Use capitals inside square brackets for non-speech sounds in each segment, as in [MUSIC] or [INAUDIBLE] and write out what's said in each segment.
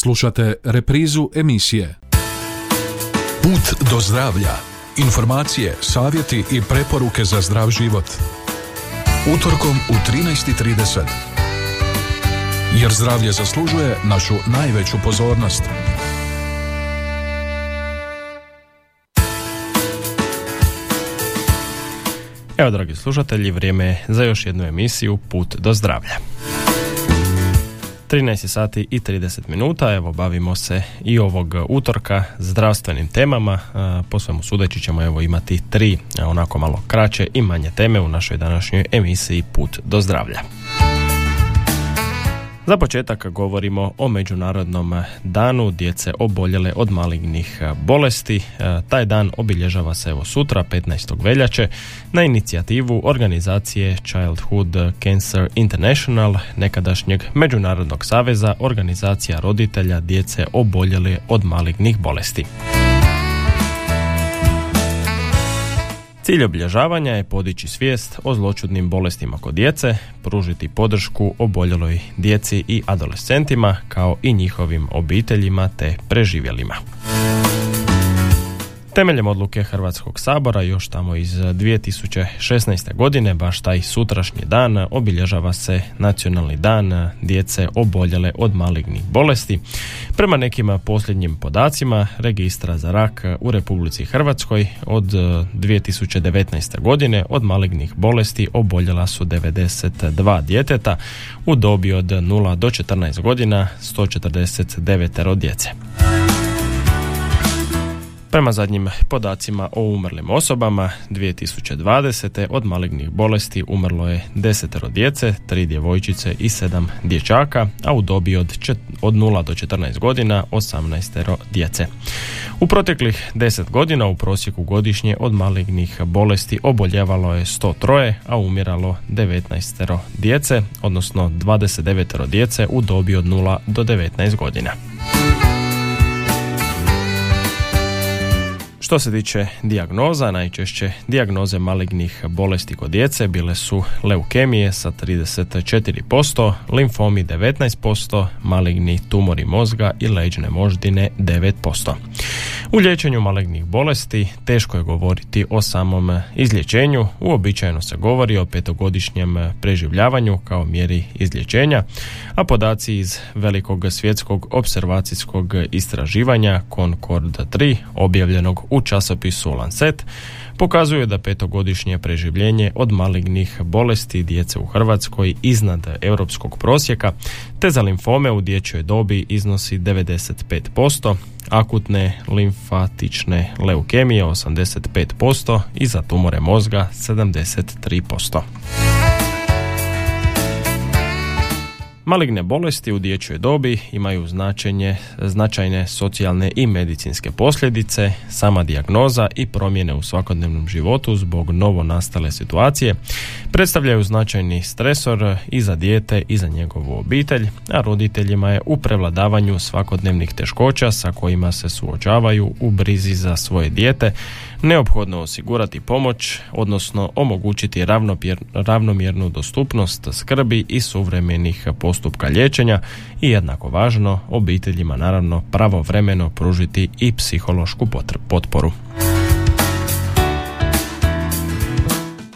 Slušate reprizu emisije Put do zdravlja. Informacije, savjeti i preporuke za zdrav život. Utorkom u 13.30. Jer zdravlje zaslužuje našu najveću pozornost. Evo, dragi slušatelji, vrijeme je za još jednu emisiju Put do zdravlja. 13 sati i 30 minuta, evo bavimo se i ovog utorka zdravstvenim temama, po svemu sudeći ćemo evo imati tri onako malo kraće i manje teme u našoj današnjoj emisiji Put do zdravlja. Za početak govorimo o Međunarodnom danu djece oboljele od malignih bolesti. E, taj dan obilježava se evo sutra, 15. veljače, na inicijativu organizacije Childhood Cancer International, nekadašnjeg Međunarodnog saveza organizacija roditelja djece oboljele od malignih bolesti. Cilj obilježavanja je podići svijest o zločudnim bolestima kod djece, pružiti podršku oboljeloj djeci i adolescentima kao i njihovim obiteljima te preživjelima. Temeljem odluke Hrvatskog sabora još tamo iz 2016. godine, baš taj sutrašnji dan, obilježava se nacionalni dan djece oboljele od malignih bolesti. Prema nekim posljednjim podacima registra za rak u Republici Hrvatskoj od 2019. godine od malignih bolesti oboljela su 92 djeteta u dobi od 0 do 14 godina 149 djece. Prema zadnjim podacima o umrlim osobama 2020. od malignih bolesti umrlo je desetero djece, tri djevojčice i sedam dječaka, a u dobi od, od 0 do 14 godina 18 djece. U proteklih 10 godina u prosjeku godišnje od malignih bolesti oboljevalo je 103, a umiralo 19 djece, odnosno 29 djece u dobi od 0 do 19 godina. Što se tiče dijagnoza, najčešće dijagnoze malignih bolesti kod djece bile su leukemije sa 34%, limfomi 19%, maligni tumori mozga i leđne moždine 9%. U liječenju malignih bolesti teško je govoriti o samom izlječenju, uobičajeno se govori o petogodišnjem preživljavanju kao mjeri izlječenja, a podaci iz velikog svjetskog observacijskog istraživanja Concord 3 objavljenog u časopisu Lancet pokazuje da petogodišnje preživljenje od malignih bolesti djece u Hrvatskoj iznad europskog prosjeka, te za limfome u dječjoj dobi iznosi 95%, akutne limfatične leukemije 85% i za tumore mozga 73%. Maligne bolesti u dječjoj dobi imaju značenje, značajne socijalne i medicinske posljedice, sama dijagnoza i promjene u svakodnevnom životu zbog novo nastale situacije predstavljaju značajni stresor i za dijete i za njegovu obitelj, a roditeljima je u prevladavanju svakodnevnih teškoća sa kojima se suočavaju u brizi za svoje dijete neophodno osigurati pomoć, odnosno omogućiti ravnomjernu dostupnost skrbi i suvremenih postupka liječenja i jednako važno obiteljima naravno pravovremeno pružiti i psihološku potporu.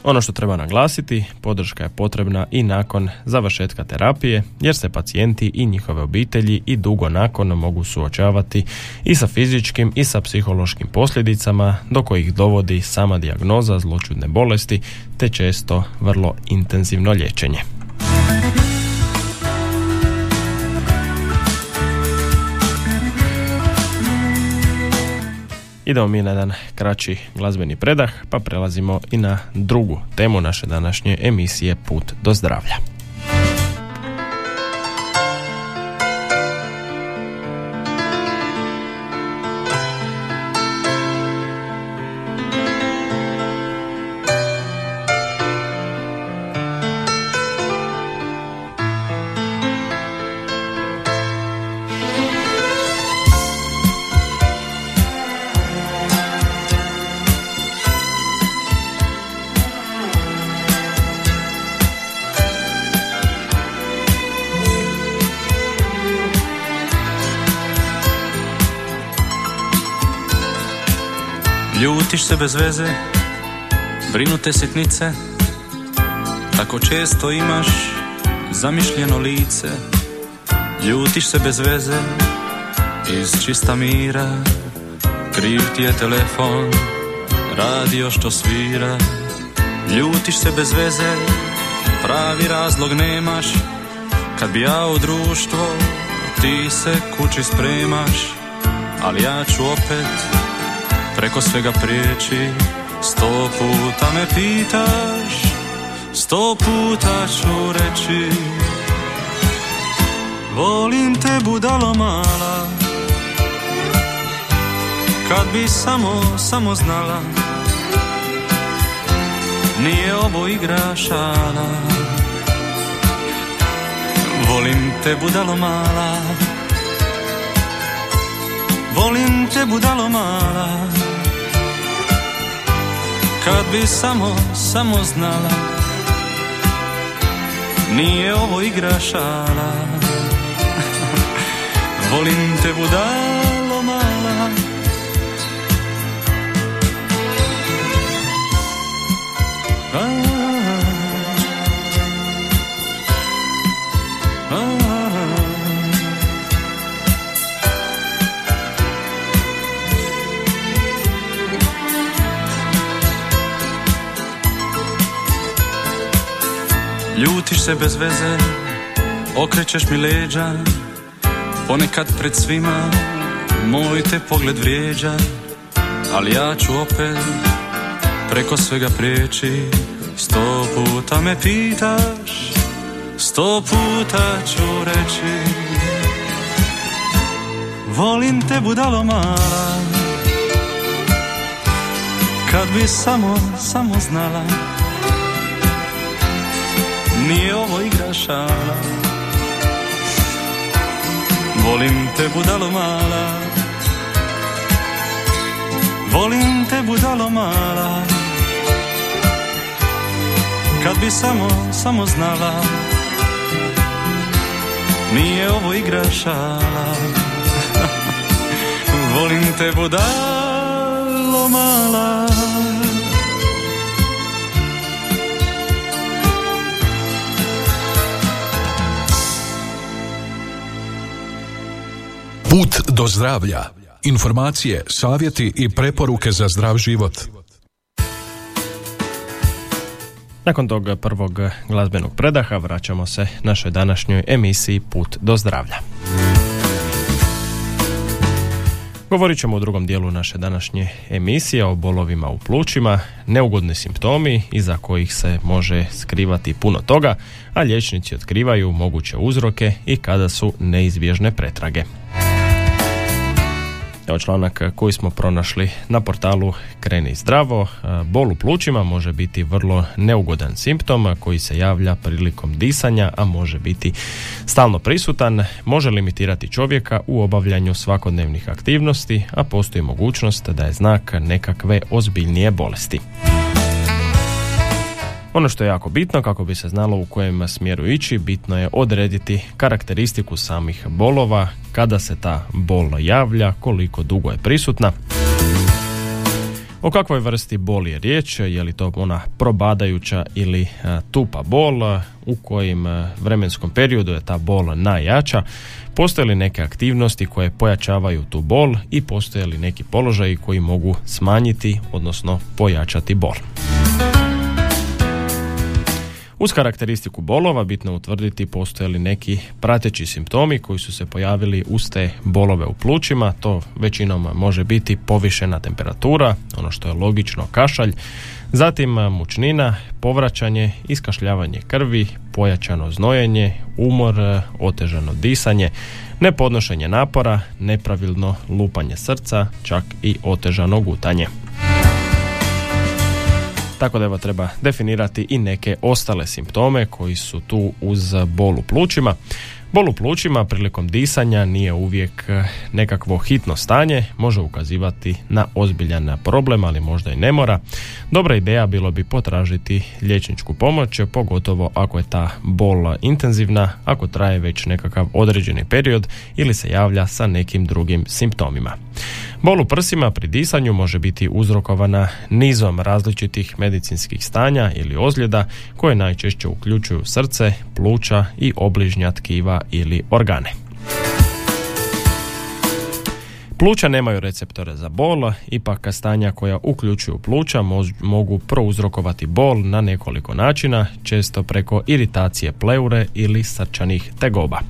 Ono što treba naglasiti, podrška je potrebna i nakon završetka terapije, jer se pacijenti i njihove obitelji i dugo nakon mogu suočavati i sa fizičkim i sa psihološkim posljedicama do kojih dovodi sama dijagnoza zločudne bolesti te često vrlo intenzivno liječenje. Idemo mi na jedan kraći glazbeni predah, pa prelazimo i na drugu temu naše današnje emisije Put do zdravlja. Ljutiš se bez veze, brinute sitnice, tako često imaš zamišljeno lice. Ljutiš se bez veze, iz čista mira, kriv ti je telefon, radio što svira. Ljutiš se bez veze, pravi razlog nemaš, kad bi ja u društvo, ti se kući spremaš, ali ja ću opet preko svega prijeći Sto puta me pitaš, sto puta ću reći. Volim te budalo mala Kad bi samo, samo znala. Nije ovo igra šala. Volim te budalo mala. Volim te budalo mala Kad bi samo, samo znala. Nije ovo igra šala. [LAUGHS] Volim te budalo se bez veze, okrećeš mi leđa Ponekad pred svima moj te pogled vrijeđa Ali ja ću opet preko svega prijeći. Sto puta me pitaš, sto puta ću reći Volim te budalo mala. Kad bi samo, samo znala nije ovo igra šala. Volim te budalo mala. Volim te budalo mala. Kad bi samo, samo znala Nije ovo igra šala. [LAUGHS] Volim te budalo mala Put do zdravlja. Informacije, savjeti i preporuke za zdrav život. Nakon tog prvog glazbenog predaha vraćamo se našoj današnjoj emisiji Put do zdravlja. Govorit ćemo u drugom dijelu naše današnje emisije o bolovima u plućima, neugodni simptomi iza kojih se može skrivati puno toga, a liječnici otkrivaju moguće uzroke i kada su neizbježne pretrage. Evo članak koji smo pronašli na portalu Kreni zdravo. E, bol u plućima može biti vrlo neugodan simptom koji se javlja prilikom disanja, a može biti stalno prisutan, može limitirati čovjeka u obavljanju svakodnevnih aktivnosti, a postoji mogućnost da je znak nekakve ozbiljnije bolesti. Ono što je jako bitno kako bi se znalo u kojem smjeru ići, bitno je odrediti karakteristiku samih bolova, kada se ta bol javlja, koliko dugo je prisutna. O kakvoj vrsti boli je riječ, je li to ona probadajuća ili e, tupa bol, u kojim e, vremenskom periodu je ta bol najjača, postoje li neke aktivnosti koje pojačavaju tu bol i postoje li neki položaji koji mogu smanjiti, odnosno pojačati bol. Uz karakteristiku bolova bitno utvrditi postoje li neki prateći simptomi koji su se pojavili uz te bolove u plućima. To većinom može biti povišena temperatura, ono što je logično kašalj, zatim mučnina, povraćanje, iskašljavanje krvi, pojačano znojenje, umor, otežano disanje, nepodnošenje napora, nepravilno lupanje srca, čak i otežano gutanje. Tako da evo treba definirati i neke ostale simptome koji su tu uz bol u plućima. Bol u plućima prilikom disanja nije uvijek eh, nekakvo hitno stanje, može ukazivati na ozbiljan problem, ali možda i ne mora. Dobra ideja bilo bi potražiti liječničku pomoć, pogotovo ako je ta bol intenzivna, ako traje već nekakav određeni period ili se javlja sa nekim drugim simptomima. Bol u prsima pri disanju može biti uzrokovana nizom različitih medicinskih stanja ili ozljeda koje najčešće uključuju srce, pluća i obližnja tkiva ili organe. Pluća nemaju receptore za bol, ipak stanja koja uključuju pluća mogu prouzrokovati bol na nekoliko načina, često preko iritacije pleure ili srčanih tegoba.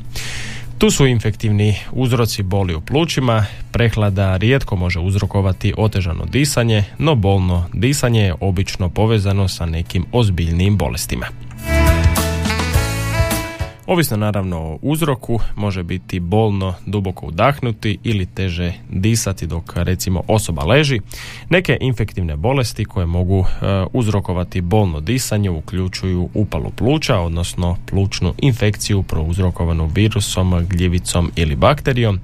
Tu su infektivni uzroci boli u plućima, prehlada rijetko može uzrokovati otežano disanje, no bolno disanje je obično povezano sa nekim ozbiljnim bolestima. Ovisno naravno o uzroku, može biti bolno duboko udahnuti ili teže disati dok recimo osoba leži. Neke infektivne bolesti koje mogu e, uzrokovati bolno disanje uključuju upalu pluća, odnosno plućnu infekciju prouzrokovanu virusom, gljivicom ili bakterijom.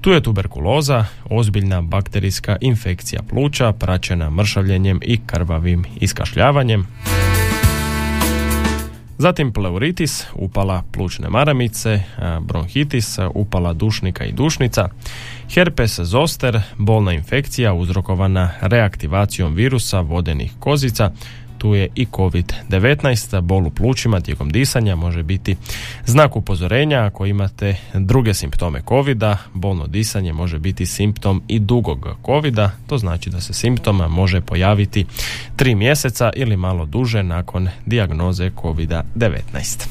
Tu je tuberkuloza, ozbiljna bakterijska infekcija pluća praćena mršavljenjem i krvavim iskašljavanjem. Zatim pleuritis, upala plućne maramice, bronhitis, upala dušnika i dušnica, herpes zoster, bolna infekcija uzrokovana reaktivacijom virusa vodenih kozica, tu je i COVID-19, bol u plućima tijekom disanja može biti znak upozorenja ako imate druge simptome covid bolno disanje može biti simptom i dugog covid to znači da se simptoma može pojaviti tri mjeseca ili malo duže nakon dijagnoze COVID-19.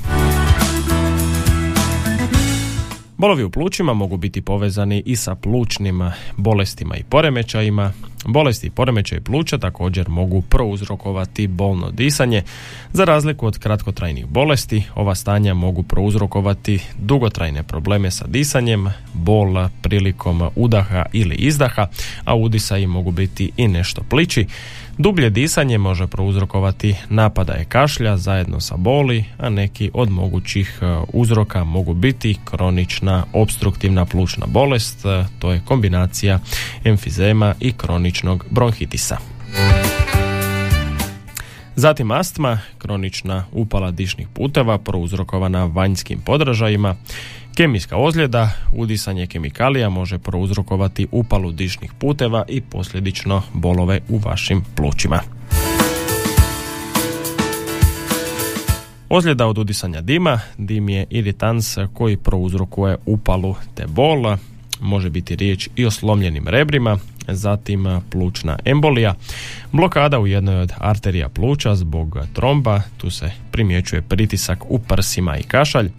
Bolovi u plućima mogu biti povezani i sa plućnim bolestima i poremećajima. Bolesti i poremećaj pluća također mogu prouzrokovati bolno disanje. Za razliku od kratkotrajnih bolesti, ova stanja mogu prouzrokovati dugotrajne probleme sa disanjem, bol prilikom udaha ili izdaha, a udisaji mogu biti i nešto plići. Dublje disanje može prouzrokovati napadaje kašlja zajedno sa boli, a neki od mogućih e, uzroka mogu biti kronična obstruktivna plućna bolest, e, to je kombinacija emfizema i kroničnog bronhitisa. Zatim astma, kronična upala dišnih puteva prouzrokovana vanjskim podražajima, Kemijska ozljeda, udisanje kemikalija može prouzrokovati upalu dišnih puteva i posljedično bolove u vašim plućima. Ozljeda od udisanja dima, dim je iritans koji prouzrokuje upalu te bol, može biti riječ i o slomljenim rebrima, zatim plućna embolija, blokada u jednoj od arterija pluća zbog tromba, tu se primjećuje pritisak u prsima i kašalj,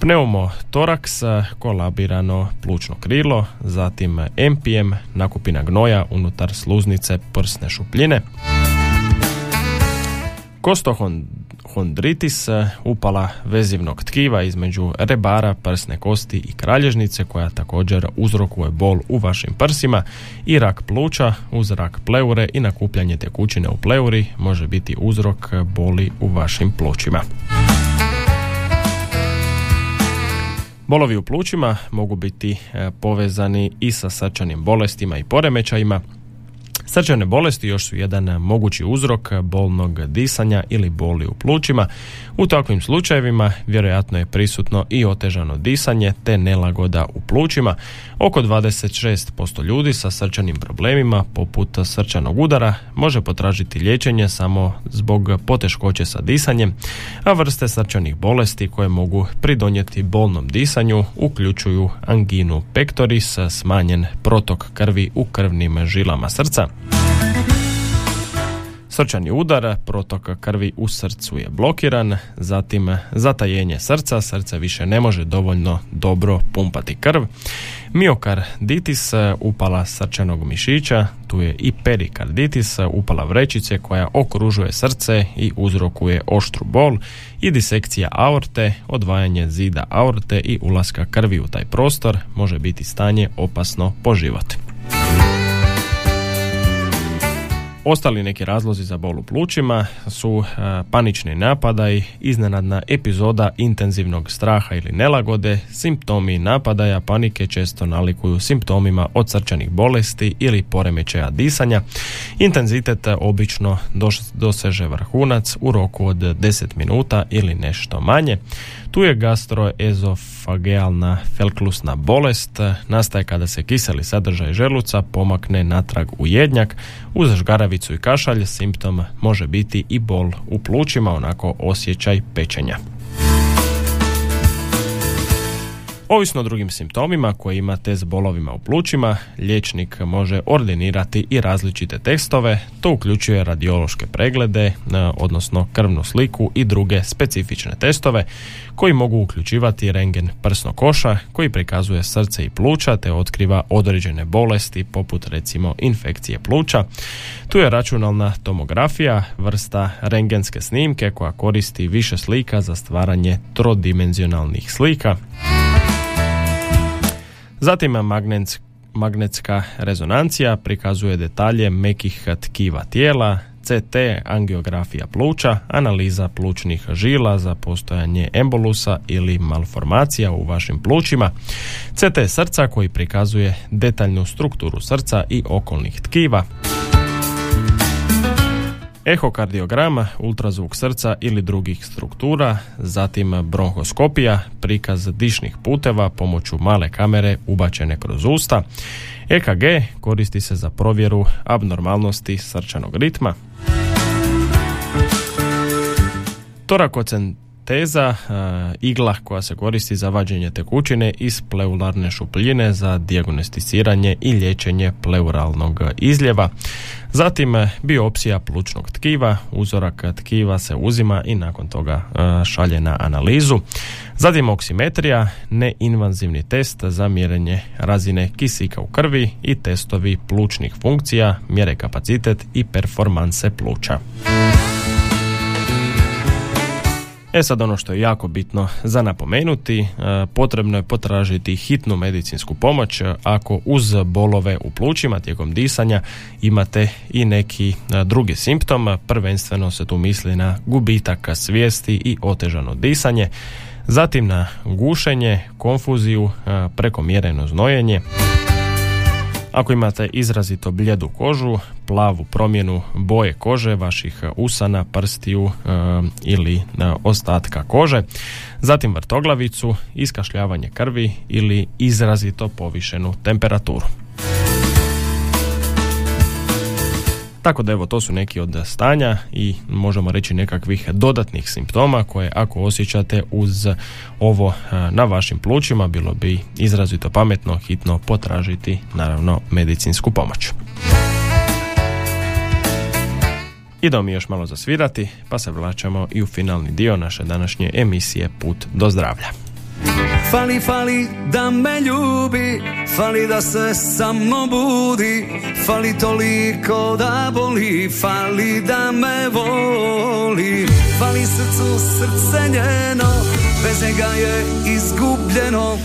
pneumotoraks, kolabirano plučno krilo, zatim MPM, nakupina gnoja unutar sluznice prsne šupljine. Kostohondritis, upala vezivnog tkiva između rebara, prsne kosti i kralježnice koja također uzrokuje bol u vašim prsima i rak pluća uz rak pleure i nakupljanje tekućine u pleuri može biti uzrok boli u vašim plućima. Bolovi u plućima mogu biti e, povezani i sa srčanim bolestima i poremećajima, Srčane bolesti još su jedan mogući uzrok bolnog disanja ili boli u plućima. U takvim slučajevima vjerojatno je prisutno i otežano disanje te nelagoda u plućima. Oko 26% ljudi sa srčanim problemima poput srčanog udara može potražiti liječenje samo zbog poteškoće sa disanjem, a vrste srčanih bolesti koje mogu pridonijeti bolnom disanju uključuju anginu pectoris, smanjen protok krvi u krvnim žilama srca, Srčani udar, protok krvi u srcu je blokiran, zatim zatajenje srca, srce više ne može dovoljno dobro pumpati krv. Miokarditis, upala srčanog mišića, tu je i perikarditis, upala vrećice koja okružuje srce i uzrokuje oštru bol i disekcija aorte, odvajanje zida aorte i ulaska krvi u taj prostor može biti stanje opasno po život. Ostali neki razlozi za bol u plućima su e, panični napadaj, iznenadna epizoda intenzivnog straha ili nelagode, simptomi napadaja panike često nalikuju simptomima od srčanih bolesti ili poremećaja disanja. Intenzitet obično doseže vrhunac u roku od 10 minuta ili nešto manje. Tu je gastroezofagealna felklusna bolest, nastaje kada se kiseli sadržaj želuca pomakne natrag u jednjak, uz žgaravicu i kašalj simptom može biti i bol u plućima, onako osjećaj pečenja. Ovisno o drugim simptomima koje imate s bolovima u plućima, liječnik može ordinirati i različite testove, to uključuje radiološke preglede, odnosno krvnu sliku i druge specifične testove koji mogu uključivati rengen prsno koša koji prikazuje srce i pluća te otkriva određene bolesti poput recimo infekcije pluća. Tu je računalna tomografija, vrsta rengenske snimke koja koristi više slika za stvaranje trodimenzionalnih slika. Zatim magnetska rezonancija prikazuje detalje mekih tkiva tijela, CT, angiografija pluća, analiza plućnih žila za postojanje embolusa ili malformacija u vašim plućima, CT srca koji prikazuje detaljnu strukturu srca i okolnih tkiva, ehokardiograma, ultrazvuk srca ili drugih struktura, zatim bronhoskopija, prikaz dišnih puteva pomoću male kamere ubačene kroz usta. EKG koristi se za provjeru abnormalnosti srčanog ritma. Torakocen teza, igla koja se koristi za vađenje tekućine iz pleularne šupljine za dijagnosticiranje i liječenje pleuralnog izljeva. Zatim biopsija plućnog tkiva, uzorak tkiva se uzima i nakon toga šalje na analizu. Zatim oksimetrija, neinvazivni test za mjerenje razine kisika u krvi i testovi plućnih funkcija, mjere kapacitet i performanse pluća. E sad ono što je jako bitno za napomenuti, e, potrebno je potražiti hitnu medicinsku pomoć. Ako uz bolove u plućima tijekom disanja imate i neki e, drugi simptom, prvenstveno se tu misli na gubitak svijesti i otežano disanje, zatim na gušenje, konfuziju, e, prekomjereno znojenje, ako imate izrazito bljedu kožu, plavu promjenu boje kože vaših usana, prstiju e, ili ostatka kože, zatim vrtoglavicu, iskašljavanje krvi ili izrazito povišenu temperaturu. Tako da evo to su neki od stanja i možemo reći nekakvih dodatnih simptoma koje ako osjećate uz ovo na vašim plućima bilo bi izrazito pametno hitno potražiti naravno medicinsku pomoć. Idemo mi još malo zasvirati pa se vraćamo i u finalni dio naše današnje emisije Put do zdravlja. Fali, fali da me ljubi Fali da se sa mnom budi Fali toliko da boli Fali da me voli. Fali srcu srce njeno Bez njega je izgubljeno.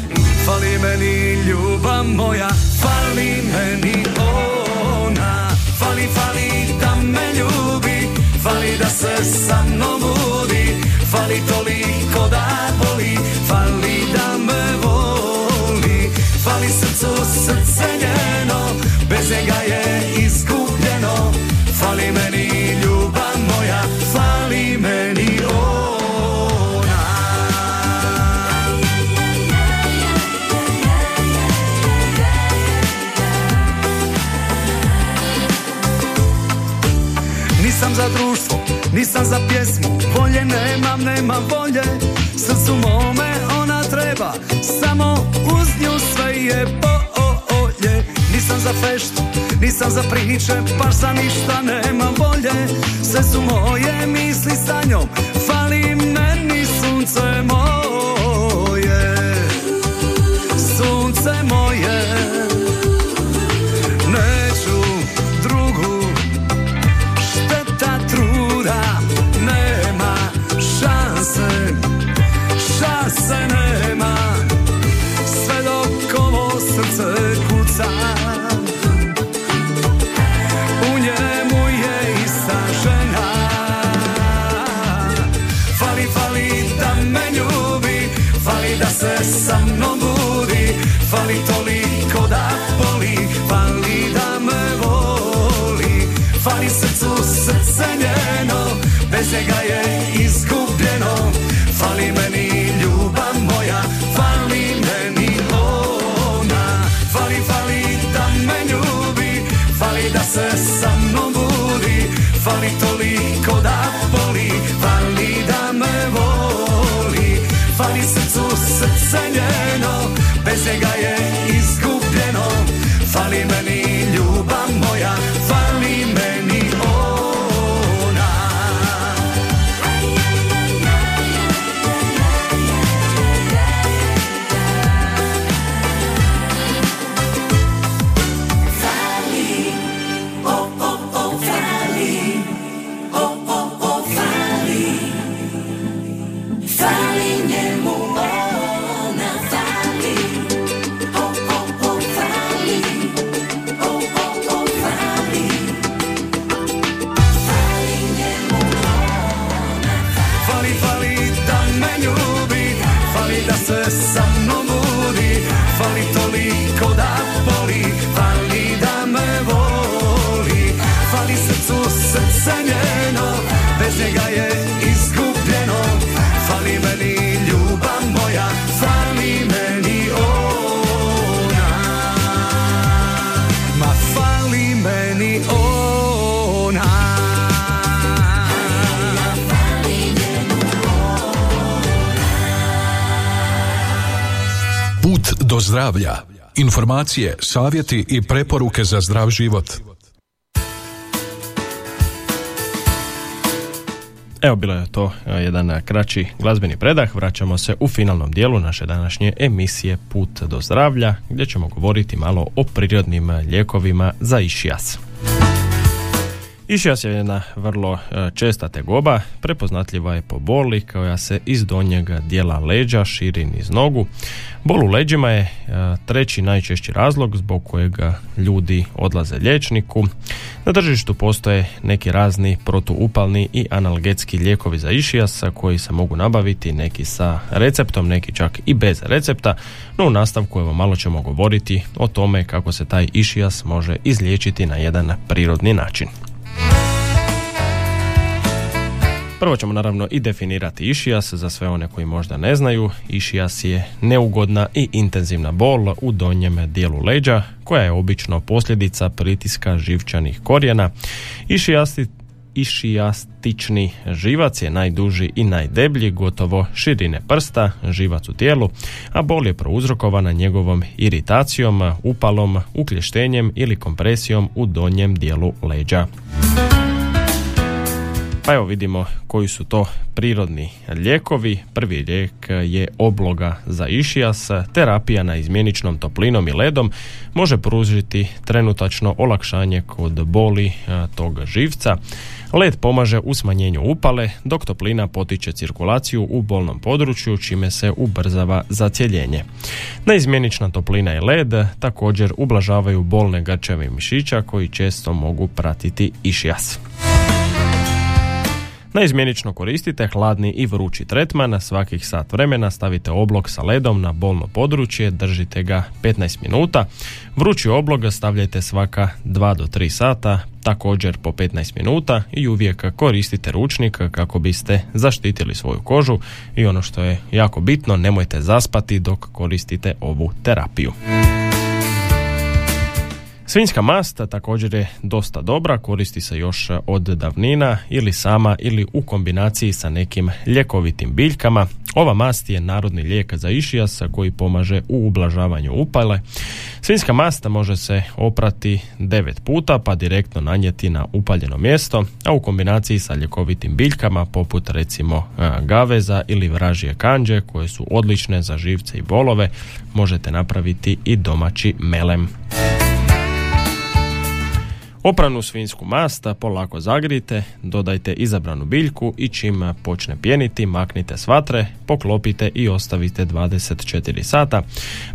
Fali meni ljubav moja Fali meni ona. Fali, fali da me ljubi Fali da se sa mnom budi Fali toliko da boli Fali da me voli. Fali srcu srce njeno Bez njega je izgubljeno. Fali meni nisam za pjesmu Volje nemam, nemam volje. Srcu mome ona treba Samo uz nju sve je bolje. Nisam za feštu, nisam za priče Baš za ništa nemam volje. Sve su moje misli sa njom Fali meni sunce moje zdravlja. Informacije, savjeti i preporuke za zdrav život. Evo bilo je to e, jedan e, kraći glazbeni predah. Vraćamo se u finalnom dijelu naše današnje emisije Put do zdravlja gdje ćemo govoriti malo o prirodnim e, lijekovima za išijas. Išijas je jedna vrlo e, česta tegoba, prepoznatljiva je po boli koja se iz donjeg dijela leđa širi niz nogu. Bol u leđima je e, treći najčešći razlog zbog kojega ljudi odlaze liječniku. Na tržištu postoje neki razni protuupalni i analgetski lijekovi za išijas koji se mogu nabaviti, neki sa receptom, neki čak i bez recepta, no u nastavku evo malo ćemo govoriti o tome kako se taj išijas može izliječiti na jedan prirodni način. Prvo ćemo naravno i definirati išijas za sve one koji možda ne znaju. Išijas je neugodna i intenzivna bol u donjem dijelu leđa koja je obično posljedica pritiska živčanih korijena. Išijasti išijastični živac je najduži i najdeblji, gotovo širine prsta, živac u tijelu, a bol je prouzrokovana njegovom iritacijom, upalom, uklještenjem ili kompresijom u donjem dijelu leđa. Pa evo vidimo koji su to prirodni lijekovi. Prvi lijek je obloga za išijas. Terapija na izmjeničnom toplinom i ledom može pružiti trenutačno olakšanje kod boli tog živca. Led pomaže u smanjenju upale, dok toplina potiče cirkulaciju u bolnom području, čime se ubrzava zacjeljenje. Neizmjenična toplina i led također ublažavaju bolne grčeve mišića koji često mogu pratiti išijas. Naizmjenično koristite hladni i vrući tretman, na svakih sat vremena stavite oblog sa ledom na bolno područje, držite ga 15 minuta. Vrući oblog stavljajte svaka 2 do 3 sata, također po 15 minuta i uvijek koristite ručnik kako biste zaštitili svoju kožu i ono što je jako bitno, nemojte zaspati dok koristite ovu terapiju. Svinjska mast također je dosta dobra, koristi se još od davnina ili sama ili u kombinaciji sa nekim ljekovitim biljkama. Ova mast je narodni lijek za išijas koji pomaže u ublažavanju upale. Svinjska masta može se oprati 9 puta pa direktno nanijeti na upaljeno mjesto, a u kombinaciji sa ljekovitim biljkama poput recimo gaveza ili vražije kanđe koje su odlične za živce i bolove možete napraviti i domaći melem. Opranu svinjsku masta polako zagrijte, dodajte izabranu biljku i čim počne pjeniti maknite s vatre, poklopite i ostavite 24 sata.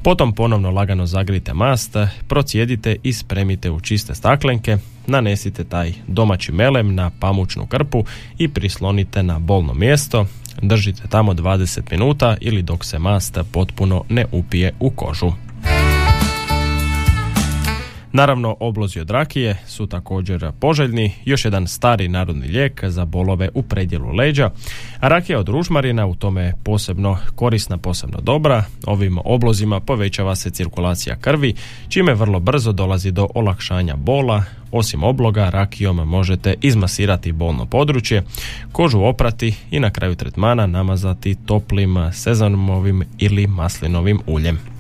Potom ponovno lagano zagrijte mast, procijedite i spremite u čiste staklenke, nanesite taj domaći melem na pamučnu krpu i prislonite na bolno mjesto. Držite tamo 20 minuta ili dok se mast potpuno ne upije u kožu. Naravno, oblozi od rakije su također poželjni, još jedan stari narodni lijek za bolove u predjelu leđa, rakija od ružmarina u tome je posebno korisna, posebno dobra. Ovim oblozima povećava se cirkulacija krvi, čime vrlo brzo dolazi do olakšanja bola, osim obloga, rakijom možete izmasirati bolno područje, kožu oprati i na kraju tretmana namazati toplim sezamovim ili maslinovim uljem.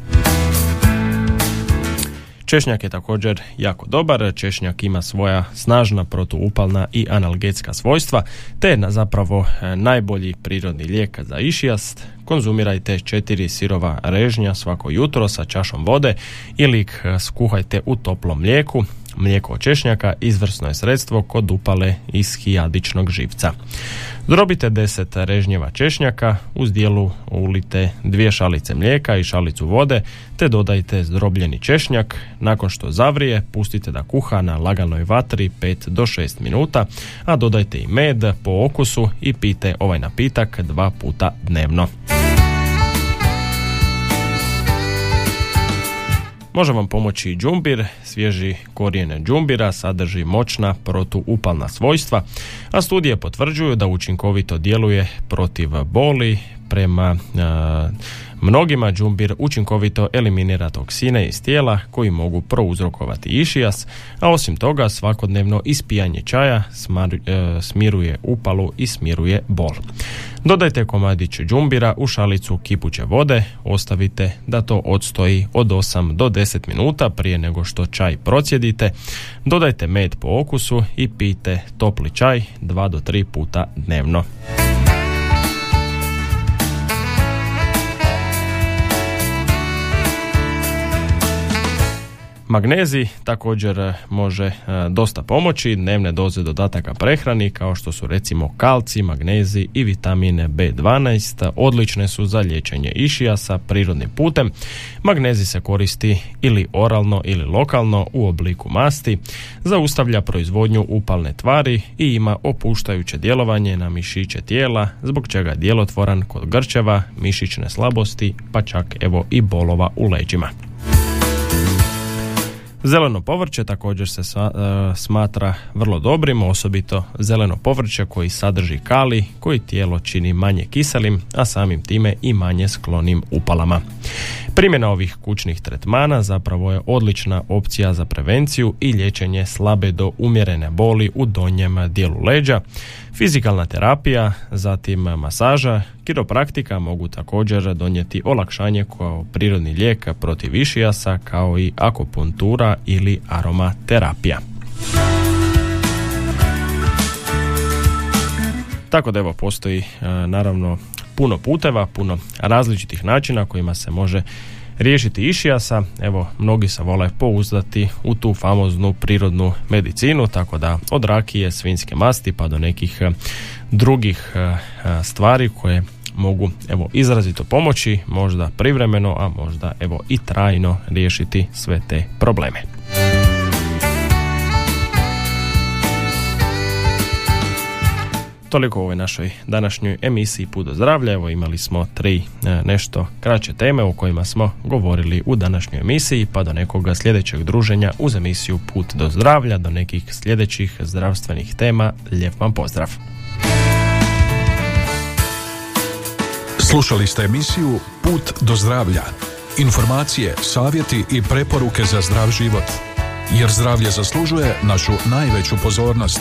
Češnjak je također jako dobar, češnjak ima svoja snažna protuupalna i analgetska svojstva, te je zapravo e, najbolji prirodni lijek za išijast. Konzumirajte četiri sirova režnja svako jutro sa čašom vode ili ih e, skuhajte u toplom mlijeku Mlijeko od češnjaka izvrsno je sredstvo kod upale iz hijadičnog živca. Zdrobite 10 režnjeva češnjaka, uz dijelu ulite dvije šalice mlijeka i šalicu vode, te dodajte zdrobljeni češnjak. Nakon što zavrije, pustite da kuha na laganoj vatri 5 do 6 minuta, a dodajte i med po okusu i pite ovaj napitak dva puta dnevno. Može vam pomoći i džumbir, svježi korijene džumbira sadrži moćna protuupalna svojstva, a studije potvrđuju da učinkovito djeluje protiv boli prema Mnogima džumbir učinkovito eliminira toksine iz tijela koji mogu prouzrokovati išijas, a osim toga svakodnevno ispijanje čaja e, smiruje upalu i smiruje bol. Dodajte komadić džumbira u šalicu kipuće vode, ostavite da to odstoji od 8 do 10 minuta prije nego što čaj procjedite, dodajte med po okusu i pijte topli čaj 2 do 3 puta dnevno. Magnezi također e, može e, dosta pomoći, dnevne doze dodataka prehrani kao što su recimo kalci, magnezi i vitamine B12 odlične su za liječenje išijasa prirodnim putem. Magnezi se koristi ili oralno ili lokalno u obliku masti, zaustavlja proizvodnju upalne tvari i ima opuštajuće djelovanje na mišiće tijela, zbog čega je djelotvoran kod grčeva, mišićne slabosti, pa čak evo i bolova u leđima. Zeleno povrće također se e, smatra vrlo dobrim, osobito zeleno povrće koji sadrži kali, koji tijelo čini manje kiselim, a samim time i manje sklonim upalama. Primjena ovih kućnih tretmana zapravo je odlična opcija za prevenciju i liječenje slabe do umjerene boli u donjem dijelu leđa. Fizikalna terapija, zatim masaža, kiropraktika mogu također donijeti olakšanje kao prirodni lijek protiv išijasa kao i akupuntura ili aromaterapija. Tako da evo postoji e, naravno puno puteva, puno različitih načina kojima se može riješiti išijasa. Evo, mnogi se vole pouzdati u tu famoznu prirodnu medicinu, tako da od rakije, svinske masti pa do nekih eh, drugih eh, eh, stvari koje mogu evo izrazito pomoći, možda privremeno, a možda evo i trajno riješiti sve te probleme. Toliko u ovoj našoj današnjoj emisiji Put do zdravlja. Evo imali smo tri e, nešto kraće teme o kojima smo govorili u današnjoj emisiji, pa do nekoga sljedećeg druženja uz emisiju Put do zdravlja, do nekih sljedećih zdravstvenih tema. Lijep vam pozdrav! Slušali ste emisiju Put do zdravlja. Informacije, savjeti i preporuke za zdrav život. Jer zdravlje zaslužuje našu najveću pozornost.